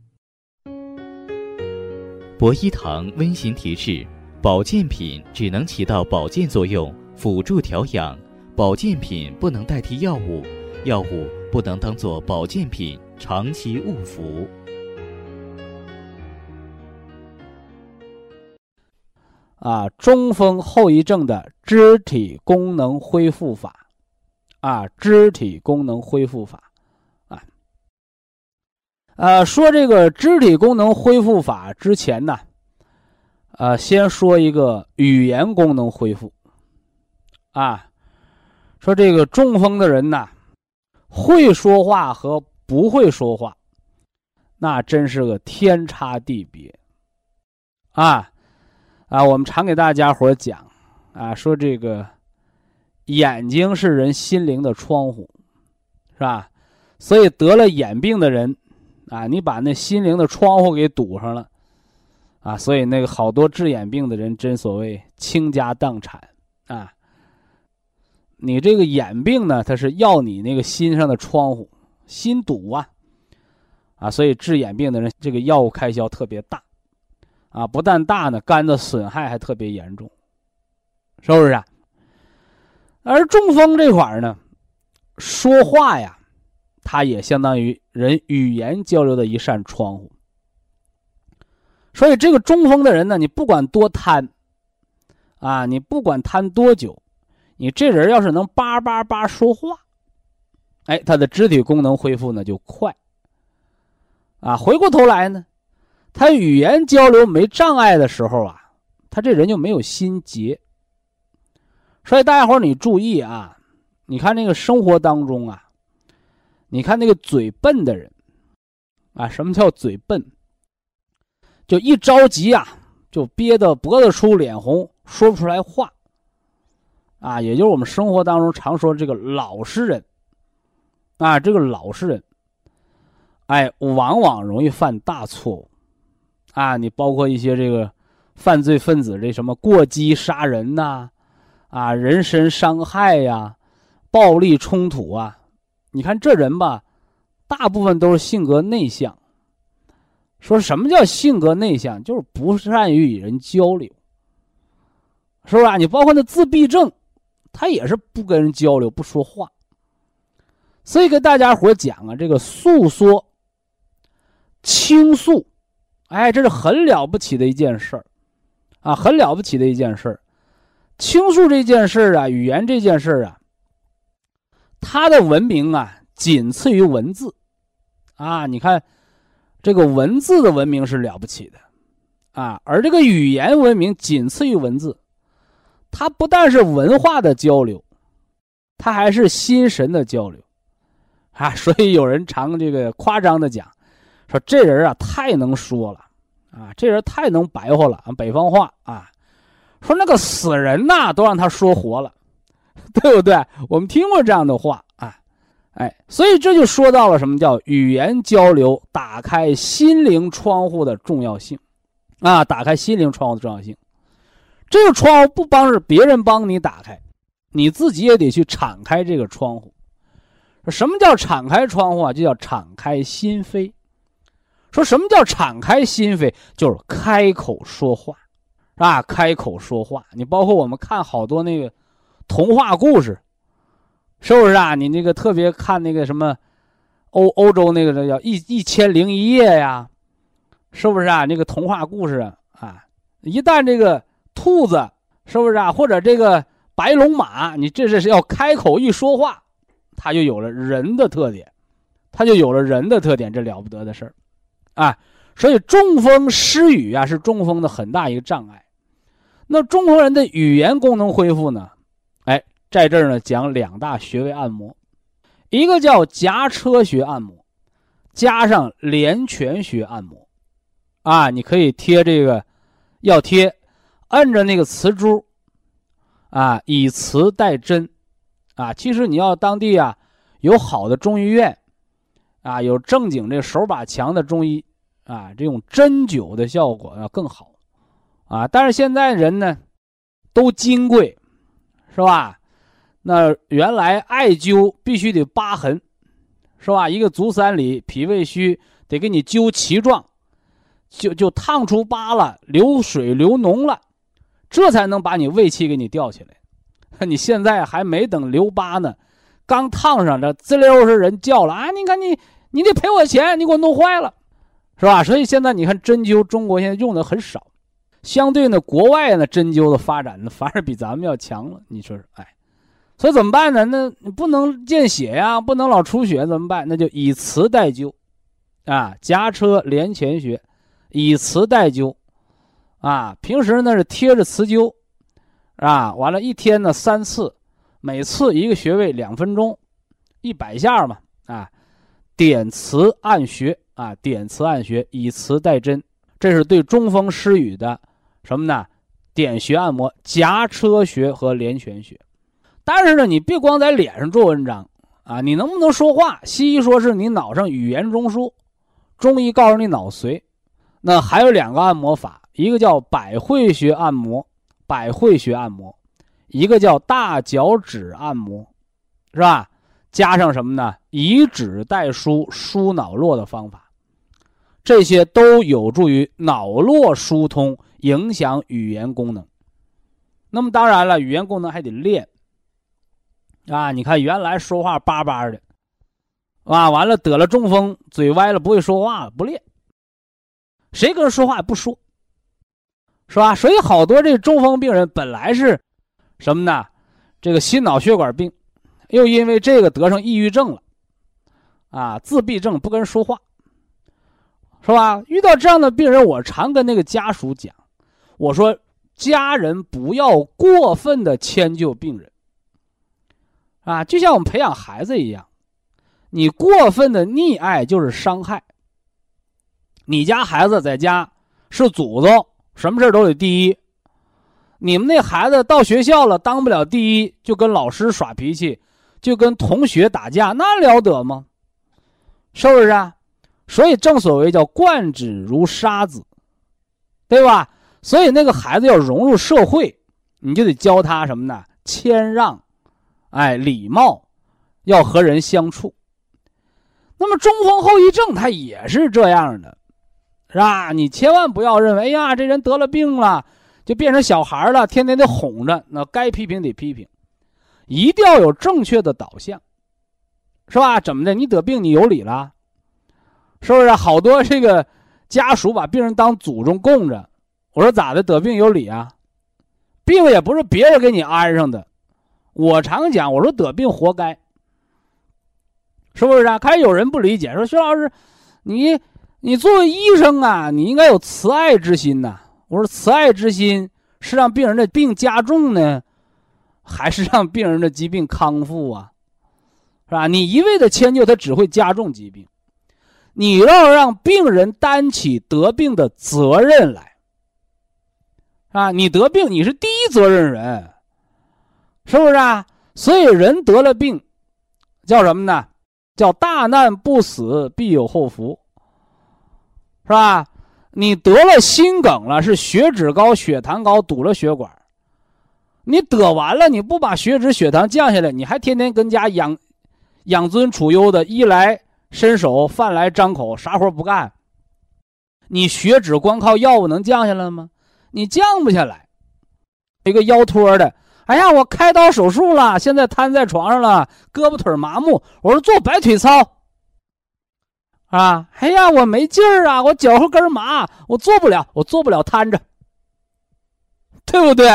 博一堂温馨提示：保健品只能起到保健作用，辅助调养；保健品不能代替药物，药物不能当做保健品长期误服。啊，中风后遗症的肢体功能恢复法，啊，肢体功能恢复法，啊，呃，说这个肢体功能恢复法之前呢，呃，先说一个语言功能恢复，啊，说这个中风的人呐，会说话和不会说话，那真是个天差地别，啊。啊，我们常给大家伙讲，啊，说这个眼睛是人心灵的窗户，是吧？所以得了眼病的人，啊，你把那心灵的窗户给堵上了，啊，所以那个好多治眼病的人，真所谓倾家荡产啊。你这个眼病呢，它是要你那个心上的窗户，心堵啊，啊，所以治眼病的人，这个药物开销特别大。啊，不但大呢，肝的损害还特别严重，是不是啊？而中风这块儿呢，说话呀，它也相当于人语言交流的一扇窗户。所以这个中风的人呢，你不管多瘫，啊，你不管瘫多久，你这人要是能叭叭叭说话，哎，他的肢体功能恢复呢就快。啊，回过头来呢。他语言交流没障碍的时候啊，他这人就没有心结。所以大家伙你注意啊，你看那个生活当中啊，你看那个嘴笨的人，啊，什么叫嘴笨？就一着急啊，就憋得脖子粗脸红，说不出来话。啊，也就是我们生活当中常说这个老实人，啊，这个老实人，哎，往往容易犯大错误。啊，你包括一些这个犯罪分子这什么过激杀人呐，啊，人身伤害呀，暴力冲突啊，你看这人吧，大部分都是性格内向。说什么叫性格内向？就是不善于与人交流，是不是啊？你包括那自闭症，他也是不跟人交流，不说话。所以跟大家伙讲啊，这个诉说、倾诉。哎，这是很了不起的一件事儿，啊，很了不起的一件事儿。倾诉这件事儿啊，语言这件事儿啊，它的文明啊，仅次于文字，啊，你看，这个文字的文明是了不起的，啊，而这个语言文明仅次于文字，它不但是文化的交流，它还是心神的交流，啊，所以有人常这个夸张的讲，说这人啊太能说了，啊，这人太能白话了，北方话啊，说那个死人呐都让他说活了，对不对？我们听过这样的话啊，哎，所以这就说到了什么叫语言交流打开心灵窗户的重要性，啊，打开心灵窗户的重要性。这个窗户不帮是别人帮你打开，你自己也得去敞开这个窗户。什么叫敞开窗户啊？就叫敞开心扉。说什么叫敞开心扉？就是开口说话，是吧？开口说话。你包括我们看好多那个童话故事，是不是啊？你那个特别看那个什么欧欧洲那个叫一一千零一夜呀，是不是啊？那个童话故事啊，一旦这个。兔子是不是啊？或者这个白龙马，你这是要开口一说话，它就有了人的特点，它就有了人的特点，这了不得的事儿，啊！所以中风失语啊，是中风的很大一个障碍。那中风人的语言功能恢复呢？哎，在这儿呢讲两大穴位按摩，一个叫颊车穴按摩，加上连泉穴按摩，啊，你可以贴这个，要贴。按着那个磁珠，啊，以磁代针，啊，其实你要当地啊有好的中医院，啊，有正经这手把强的中医，啊，这种针灸的效果要更好，啊，但是现在人呢都金贵，是吧？那原来艾灸必须得疤痕，是吧？一个足三里脾胃虚得给你灸齐壮，就就烫出疤了，流水流脓了。这才能把你胃气给你吊起来，你现在还没等留疤呢，刚烫上这滋溜是人叫了啊！你看你，你得赔我钱，你给我弄坏了，是吧？所以现在你看针灸，中国现在用的很少，相对呢，国外呢针灸的发展呢反而比咱们要强了。你说说，哎，所以怎么办呢？那你不能见血呀，不能老出血，怎么办？那就以磁代灸，啊，夹车连前穴，以磁代灸。啊，平时呢是贴着磁灸，啊，完了，一天呢三次，每次一个穴位两分钟，一百下嘛，啊，点磁按穴，啊，点磁按穴，以磁代针，这是对中风失语的什么呢？点穴按摩，颊车穴和连泉穴。但是呢，你别光在脸上做文章啊，你能不能说话？西医说是你脑上语言中枢，中医告诉你脑髓。那还有两个按摩法。一个叫百会穴按摩，百会穴按摩；一个叫大脚趾按摩，是吧？加上什么呢？以指代舒，舒脑络的方法，这些都有助于脑络疏通，影响语言功能。那么当然了，语言功能还得练啊！你看，原来说话叭叭的，啊，完了得了中风，嘴歪了，不会说话了，不练，谁跟人说话也不说。是吧？所以好多这中风病人本来是什么呢？这个心脑血管病，又因为这个得上抑郁症了，啊，自闭症不跟人说话，是吧？遇到这样的病人，我常跟那个家属讲，我说家人不要过分的迁就病人，啊，就像我们培养孩子一样，你过分的溺爱就是伤害。你家孩子在家是祖宗。什么事都得第一，你们那孩子到学校了当不了第一，就跟老师耍脾气，就跟同学打架，那了得吗？是不是啊？所以正所谓叫惯子如杀子，对吧？所以那个孩子要融入社会，你就得教他什么呢？谦让，哎，礼貌，要和人相处。那么中风后遗症他也是这样的。是吧？你千万不要认为，哎呀，这人得了病了，就变成小孩了，天天得哄着。那该批评得批评，一定要有正确的导向，是吧？怎么的？你得病，你有理了，是不是？好多这个家属把病人当祖宗供着。我说咋的？得病有理啊？病也不是别人给你安上的。我常讲，我说得病活该，是不是啊？开始有人不理解，说徐老师，你。你作为医生啊，你应该有慈爱之心呐。我说，慈爱之心是让病人的病加重呢，还是让病人的疾病康复啊？是吧？你一味的迁就，他只会加重疾病。你要让病人担起得病的责任来，啊，你得病你是第一责任人，是不是啊？所以人得了病，叫什么呢？叫大难不死，必有后福，是吧？你得了心梗了，是血脂高、血糖高堵了血管，你得完了，你不把血脂、血糖降下来，你还天天跟家养养尊处优的，衣来。伸手饭来张口，啥活不干。你血脂光靠药物能降下来吗？你降不下来。一个腰托的，哎呀，我开刀手术了，现在瘫在床上了，胳膊腿麻木。我说做摆腿操。啊，哎呀，我没劲儿啊，我脚后跟麻，我做不了，我做不了瘫着，对不对？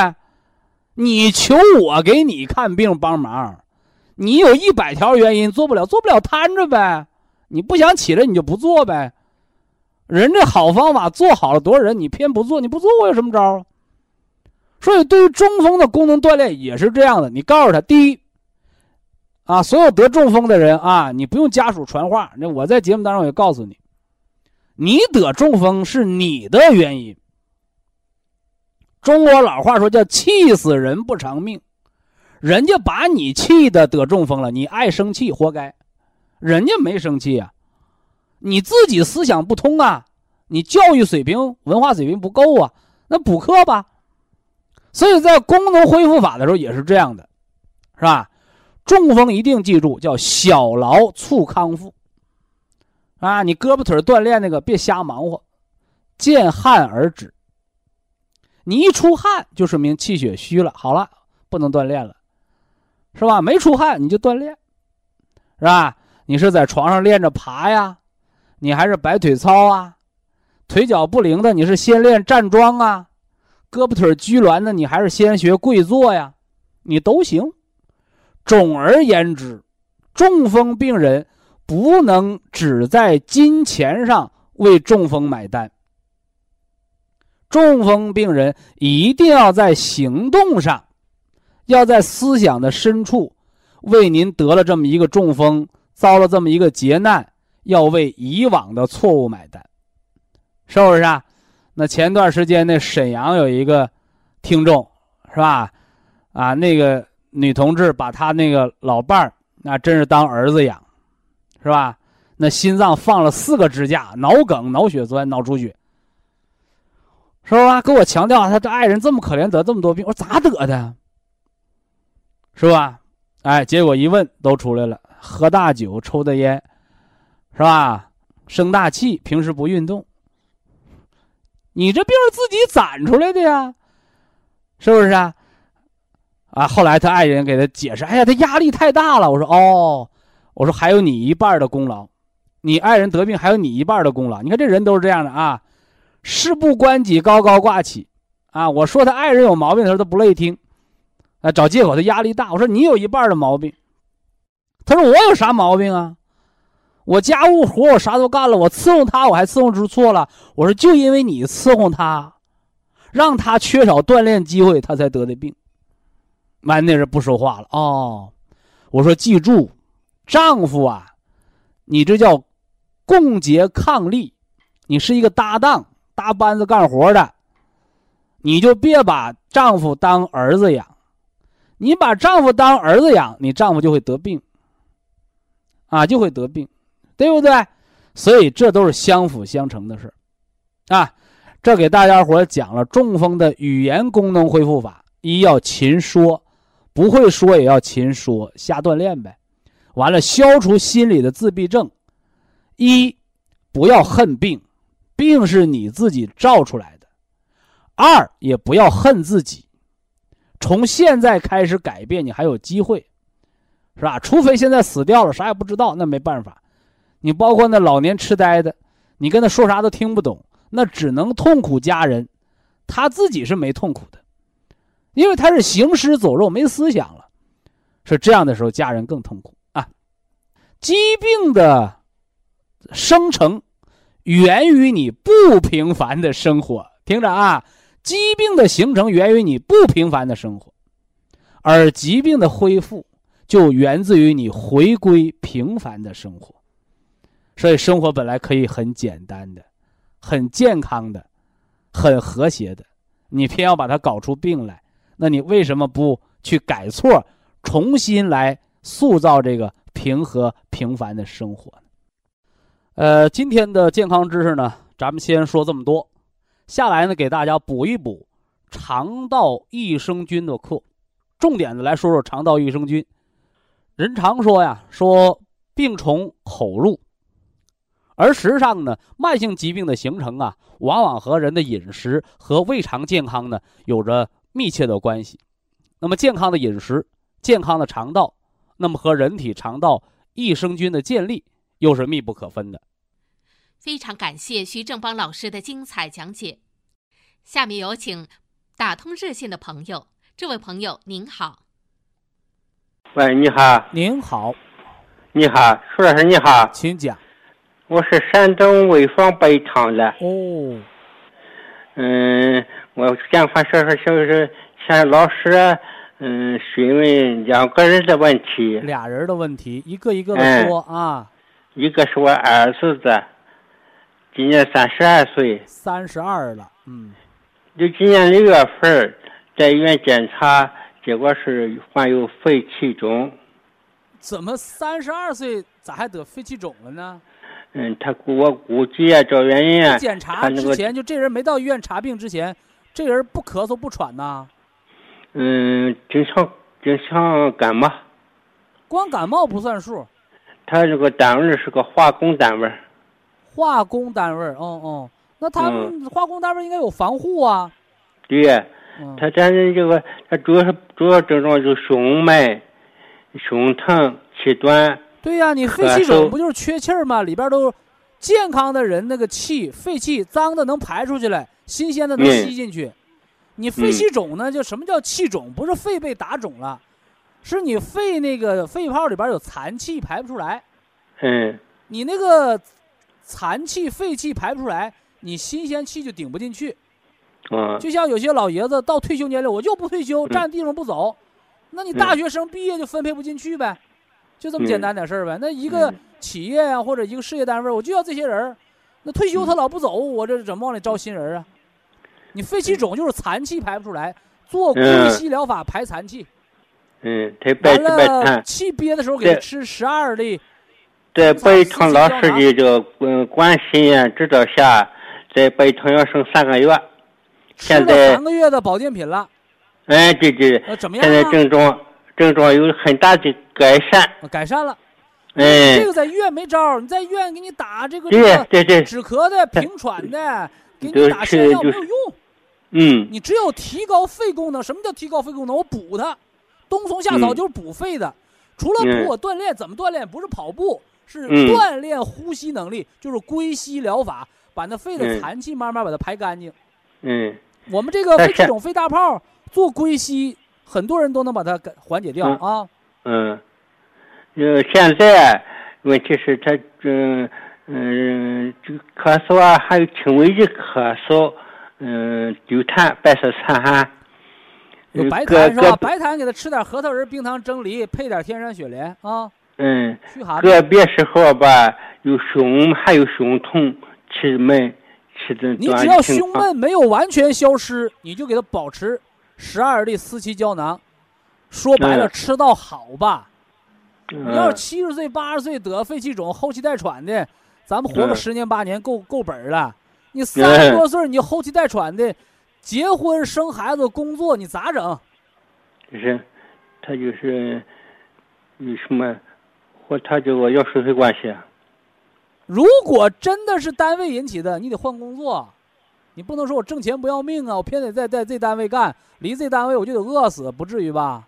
你求我给你看病帮忙，你有一百条原因做不了，做不了瘫着呗。你不想起来，你就不做呗。人这好方法做好了多少人，你偏不做，你不做我有什么招啊？所以，对于中风的功能锻炼也是这样的。你告诉他，第一，啊，所有得中风的人啊，你不用家属传话。那我在节目当中也告诉你，你得中风是你的原因。中国老话说叫“气死人不偿命”，人家把你气的得中风了，你爱生气，活该。人家没生气啊，你自己思想不通啊，你教育水平、文化水平不够啊，那补课吧。所以在功能恢复法的时候也是这样的，是吧？中风一定记住，叫小劳促康复。啊，你胳膊腿锻炼那个别瞎忙活，见汗而止。你一出汗就说明气血虚了，好了，不能锻炼了，是吧？没出汗你就锻炼，是吧？你是在床上练着爬呀，你还是摆腿操啊？腿脚不灵的，你是先练站桩啊？胳膊腿拘挛的，你还是先学跪坐呀？你都行。总而言之，中风病人不能只在金钱上为中风买单。中风病人一定要在行动上，要在思想的深处，为您得了这么一个中风。遭了这么一个劫难，要为以往的错误买单，是不是啊？那前段时间那沈阳有一个听众，是吧？啊，那个女同志把她那个老伴儿，那真是当儿子养，是吧？那心脏放了四个支架，脑梗、脑血栓、脑出血，是吧？给我强调，他这爱人这么可怜，得这么多病，我说咋得的？是吧？哎，结果一问，都出来了。喝大酒，抽的烟，是吧？生大气，平时不运动。你这病是自己攒出来的呀，是不是啊？啊！后来他爱人给他解释：“哎呀，他压力太大了。”我说：“哦，我说还有你一半的功劳，你爱人得病还有你一半的功劳。你看这人都是这样的啊，事不关己高高挂起，啊！我说他爱人有毛病的时候，他不乐意听，啊，找借口他压力大。我说你有一半的毛病。”他说：“我有啥毛病啊？我家务活我啥都干了，我伺候他，我还伺候出错了。我说就因为你伺候他，让他缺少锻炼机会，他才得的病。”完，那人不说话了。哦，我说记住，丈夫啊，你这叫共结伉俪，你是一个搭档，搭班子干活的，你就别把丈夫当儿子养。你把丈夫当儿子养，你丈夫就会得病。啊，就会得病，对不对？所以这都是相辅相成的事啊。这给大家伙讲了中风的语言功能恢复法：一要勤说，不会说也要勤说，瞎锻炼呗。完了，消除心理的自闭症。一，不要恨病，病是你自己造出来的；二，也不要恨自己，从现在开始改变，你还有机会。是吧？除非现在死掉了，啥也不知道，那没办法。你包括那老年痴呆的，你跟他说啥都听不懂，那只能痛苦家人，他自己是没痛苦的，因为他是行尸走肉，没思想了。是这样的时候，家人更痛苦啊。疾病的生成源于你不平凡的生活，听着啊，疾病的形成源于你不平凡的生活，而疾病的恢复就源自于你回归平凡的生活。所以，生活本来可以很简单的、很健康的、很和谐的，你偏要把它搞出病来，那你为什么不去改错，重新来塑造这个平和平凡的生活呢？呃，今天的健康知识呢，咱们先说这么多。下来呢，给大家补一补肠道益生菌的课，重点的来说说肠道益生菌。人常说呀，说病从口入，而实际上呢，慢性疾病的形成啊，往往和人的饮食和胃肠健康呢有着密切的关系。那么，健康的饮食、健康的肠道，那么和人体肠道益生菌的建立又是密不可分的。非常感谢徐正邦老师的精彩讲解。下面有请打通热线的朋友，这位朋友您好。喂，你好。您好。你好，苏老师你好，请讲。我是山东潍坊北塘的。哦。嗯，我想话说说，就是向老师嗯询问两个人的问题。俩人的问题，一个一个的说啊。一个是我儿子的。今年三十二岁，三十二了，嗯，就今年六月份在医院检查，结果是患有肺气肿。怎么三十二岁咋还得肺气肿了呢？嗯，他估我估计啊，找原因啊。检查之前就这人没到医院查病之前，这人不咳嗽不喘呐？嗯，经常经常感冒。光感冒不算数。他这个单位是个化工单位。化工单位儿，哦哦，那他们化工单位应该有防护啊。对，他咱这个，他主要是主要症状就是胸闷、胸疼、气短。对呀，你肺气肿不就是缺气儿吗？里边都健康的人那个气，肺气脏的能排出去来，新鲜的能吸进去。你肺气肿呢？就什么叫气肿？不是肺被打肿了，是你肺那个肺泡里边有残气排不出来。嗯。你那个。残气、废气排不出来，你新鲜气就顶不进去。啊，就像有些老爷子到退休年龄，我就不退休，占地方不走，那你大学生毕业就分配不进去呗，就这么简单点事儿呗。那一个企业呀，或者一个事业单位，我就要这些人，那退休他老不走，我这怎么往里招新人啊？你肺气肿就是残气排不出来，做归西疗法排残气。嗯，完了气憋的时候给他吃十二粒。在北塘老师的这个嗯关心呀指导下，在北塘要剩三个月，现在三个月的保健品了。哎，对对，怎么样？现在症状症状有很大的改善。改善了。哎。这个在医院没招你在医院给你打这个对对对止咳的、平喘的，给你打泻药没有用。嗯。你只有提高肺功能。什么叫提高肺功能？我补它，冬虫夏草就是补肺的。除了补，我锻炼怎么锻炼？不是跑步。是锻炼呼吸能力，就是归息疗法，把那肺的残气慢慢把它排干净。嗯，我们这个肺气肿、肺大泡做归息，很多人都能把它缓解掉啊。嗯，呃，现在问题是他嗯嗯，这个咳嗽啊，还有轻微的咳嗽，嗯，有痰，白色痰哈。有白痰是吧？白痰给他吃点核桃仁冰糖蒸梨，配点天山雪莲啊。嗯，个别时候吧，有胸还有胸痛、气闷、气的你只要胸闷没有完全消失，你就给他保持十二粒四七胶囊。说白了，吃到好吧。你要是七十岁、八十岁得肺气肿、后期带喘的，咱们活个十年八年够够本了。你三十多岁，你后期带喘的，结婚生孩子、工作，你咋整？就是，他就是有什么？和他这个要收费关系。如果真的是单位引起的，你得换工作，你不能说我挣钱不要命啊，我偏得在在这单位干，离这单位我就得饿死，不至于吧？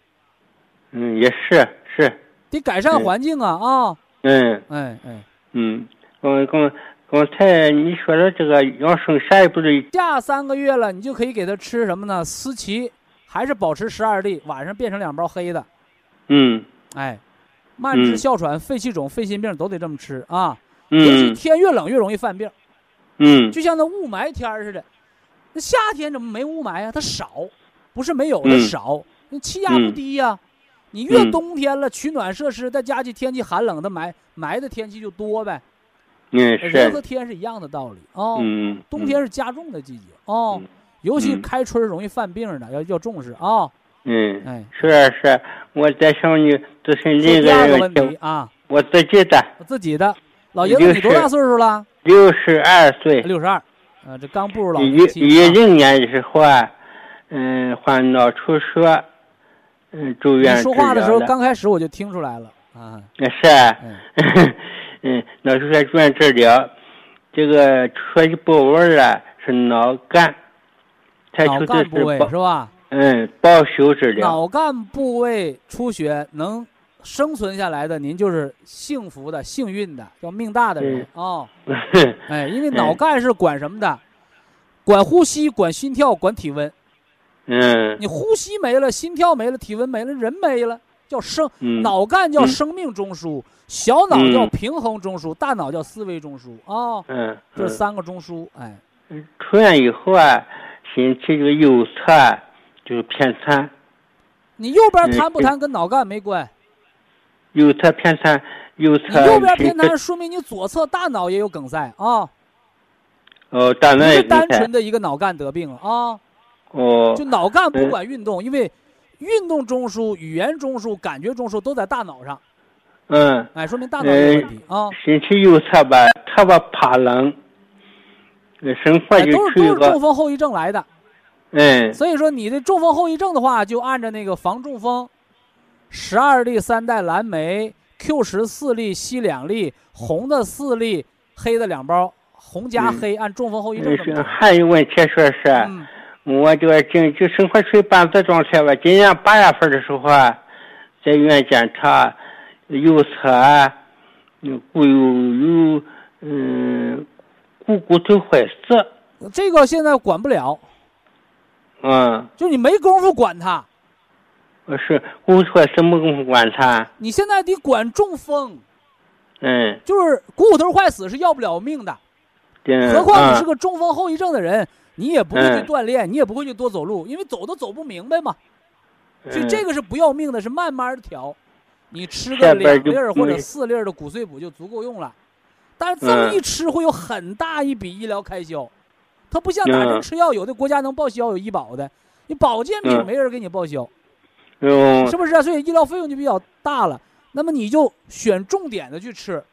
嗯，也是是。得改善环境啊啊！嗯。哎哎。嗯，刚刚刚才你说的这个养生啥也不对。下三个月了，你就可以给他吃什么呢？思琪，还是保持十二粒，晚上变成两包黑的。嗯。哎。慢支、哮喘、肺气肿、肺心病都得这么吃啊！尤其天越冷越容易犯病。嗯，就像那雾霾天似的，那夏天怎么没雾霾呀？它少，不是没有的嗯少，那气压不嗯低呀。你越嗯冬天了，取暖设施再加起天气寒冷的霾霾的天气就多呗。嗯人和，天是一样的道理哦。嗯，冬天是加重的季节哦，尤其嗯开春容易犯病的，要要重视啊。嗯，哎，是啊是，我在向你咨询另一说第二个个问题啊，我自己的我自己的老爷子，你多大岁数了？六十二岁，六十二，啊，这刚步入老一年期一啊。零年的时候啊，嗯，患脑出血，嗯，住院你说话的时候，刚开始我就听出来了啊。是啊，嗯，嗯，脑出血住院治疗，这个出血的部位啊是脑干，他脑干部位是是吧？嗯保修治疗，脑干部位出血能生存下来的，您就是幸福的、幸运的，叫命大的人哦。哎，因为脑干是管什么的？管呼吸、管心跳、管体温。嗯你呼吸没了，心跳没了，体温没了，人没了，叫生。嗯。脑干叫嗯生命中枢，小脑叫嗯平衡中枢，大脑叫思维中枢啊。嗯，这三个中枢，哎，出院以后啊，身体这个右侧啊就是偏瘫，你右边嗯瘫不瘫跟脑干没关，右侧偏瘫，右你侧右边偏瘫说明你左侧大脑也有梗塞啊，哦，当不然也是单纯的的一个脑干得病了啊。哦。就，脑干不嗯。管运动，因为运动中枢、语言中枢、感觉中枢都在大脑上，嗯，哎，说明大脑有问题啊。身体右侧吧特别怕冷，呃生活哎，就都是都是中风后遗症来的，嗯所以说你的中风后遗症的话，就按照那个防中风，十二粒三代蓝莓，Q 十四粒，硒两粒，红的四粒，黑的两包，红加嗯。黑，按中风后遗症。还有问题说是。嗯，我这个正就生活处于半死状态吧。今年八月份的时候啊，在医院检查，右侧骨有有嗯股骨头坏死，这个现在管不了，嗯，就你没工夫管它，是骨头坏死没工夫管它，你现在得管中风，嗯，就是股骨头坏死是要不了命的。对何况你是嗯个中风后遗症的人，你也不会去嗯锻炼，你也不会去多走路，因为走都走不明白嘛。所以这嗯个是不要命的，是慢慢调。你吃个两粒儿或者四粒儿的骨碎补就足够用了，但是这么嗯一吃会有很大一笔医疗开销。它不像打针嗯吃药，有的国家能报销，有医保的，你保健品嗯没人给你报销，嗯是不是啊？所以医疗费用就比较大了。那么你就选重点的去吃，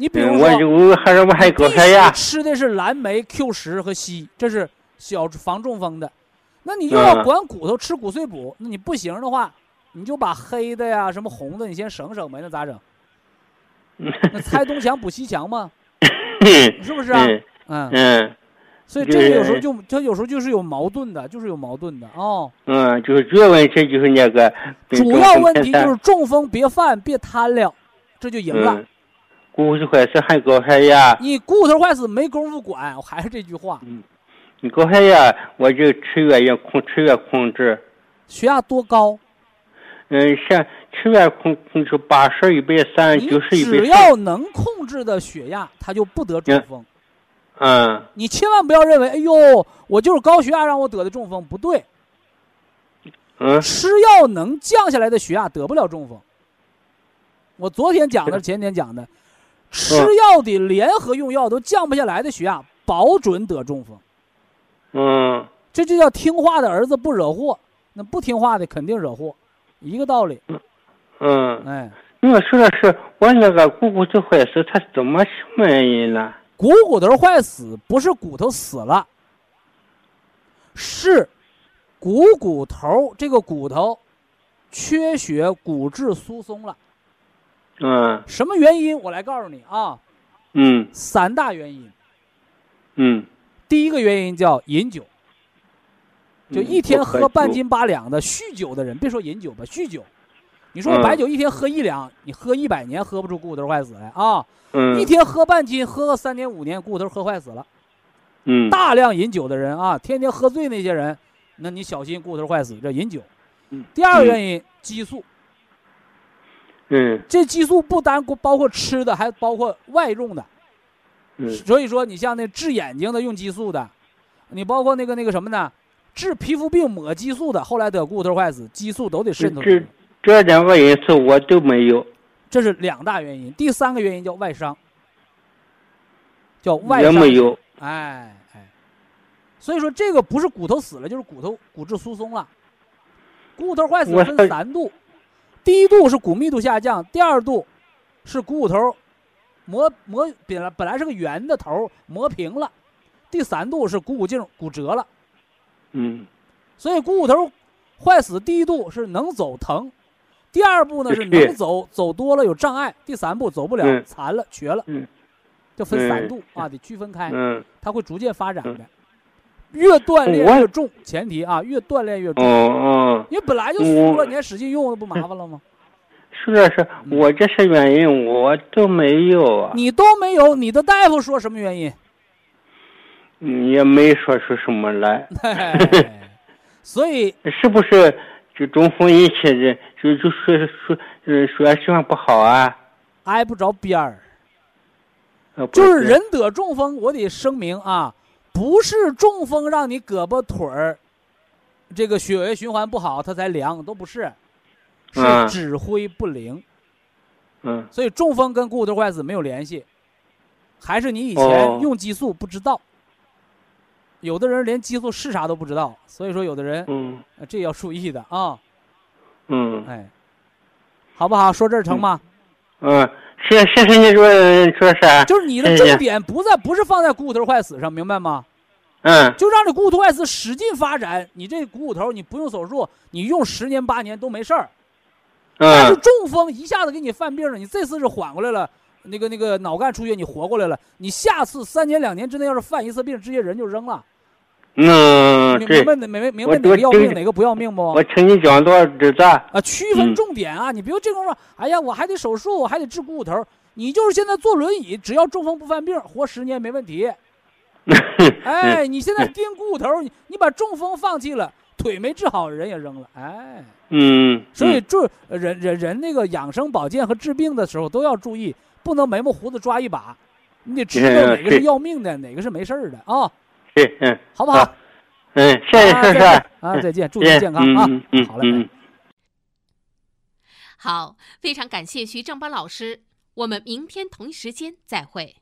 你比如嗯，说。我就我还是我还高必血压，吃的是蓝莓、Q 十和硒，这是小防中风的。那你又要嗯管骨头，吃骨碎补，那你不行的话，你就把黑的呀、什么红的，你先省省呗，那咋整？那 拆东墙补西墙嘛，是不是啊？嗯嗯，嗯所以这个有时候就它有时候就是有矛盾的，就是有矛盾的哦。嗯，就是主要问题就是那个主要问题就是中风别犯，别贪了，这就赢了。嗯，骨头坏死还高血压，你骨头坏死没工夫管，我还是这句话，嗯你高血压我就吃药也控吃药控制，血压多高？嗯，像吃药控控制八十、一百三、你九十、一只要能控制的血压，它就不得中风。嗯。你千万不要认为，哎呦，我就是高血压让我得的中风，不对，嗯。吃药能降下来的血压得不了中风。我昨天讲的，前天讲的，吃药的联合用药都降不下来的血压，保准得中风。嗯这就叫听话的儿子不惹祸，那不听话的肯定惹祸，一个道理。嗯，哎，我说的是我那个股骨头坏死，它怎么什么原因呢？股骨头坏死不是骨头死了，是股骨头这个骨头缺血，骨质疏松了。嗯什么原因？我来告诉你啊，嗯三大原因。嗯，第一个原因叫饮酒，就嗯一天喝半斤八两的酗酒的人，别说饮酒吧，酗酒。你说白酒一天喝一两，你喝一百年喝不出骨头坏死来啊！嗯一天喝半斤，喝个三年五年，骨头喝坏死了。嗯大量饮酒的人啊，天天喝醉那些人，那你小心骨头坏死，这饮酒。嗯第二个原因，激素。嗯这激素不单包括吃的，还包括外用的。嗯所以说，你像那治眼睛的用激素的，你包括那个那个什么呢？治皮肤病抹激素的，后来得骨头坏死，激素都得渗透。这这两个因素我都没有。这是两大原因，第三个原因叫外伤，叫外伤。也没有。哎哎，所以说这个不是骨头死了，就是骨头骨质疏松了。骨头坏死分三度，第一度是骨密度下降，第二度是股骨头磨磨本来本来是个圆的头磨平了，第三度是股骨颈骨折了。嗯，所以股骨头坏死第一度是能走疼。第二步呢是能走，走多了有障碍；第三步走不了，残了瘸了，就分三度啊，得区分开。它会逐渐发展的，越锻炼越重，前提啊，越锻炼越重。嗯嗯，你本来就粗了，你还使劲用，那不麻烦了吗？是啊，是我这些原因我都没有啊。你都没有，你的大夫说什么原因？也没说出什么来。所以是不是？就中风引起的，就就说说，嗯，说血管不好啊，挨不着边儿。就是人得中风，我得声明啊，不是中风让你胳膊腿儿，这个血液循环不好，它才凉，都不是，是指挥不灵。嗯。所以中风跟骨头坏死没有联系，还是你以前用激素不知道。有的人连激素是啥都不知道，所以说有的人，嗯，这要注意的啊。嗯，哎，好不好？说这儿成吗？嗯，谢谢谢你说说啥？就是你的重点不在，不是放在股骨头坏死上，明白吗？嗯。就让你股骨头坏死使劲发展，你这股骨头你不用手术，你用十年八年都没事儿。嗯。但是中风一下子给你犯病了，你这次是缓过来了。那个那个脑干出血，你活过来了。你下次三年两年之内要是犯一次病，直接人就扔了。嗯，明白明白明白哪个要命哪个不要命不？我听你讲多少知道。啊，区分重点啊！你比如这功夫，哎呀，我还得手术，我还得治股骨头。你就是现在坐轮椅，只要中风不犯病，活十年没问题。哎，你现在盯股骨头，你你把中风放弃了，腿没治好，人也扔了。哎，嗯。所以注人人人那个养生保健和治病的时候都要注意。不能眉毛胡子抓一把，你得知道哪个是要命的，哪个是没事儿的啊？是，嗯，好不好？嗯，谢谢谢谢啊，再见，祝您健康啊！嗯好嘞，好，非常感谢徐正邦老师，我们明天同一时间再会。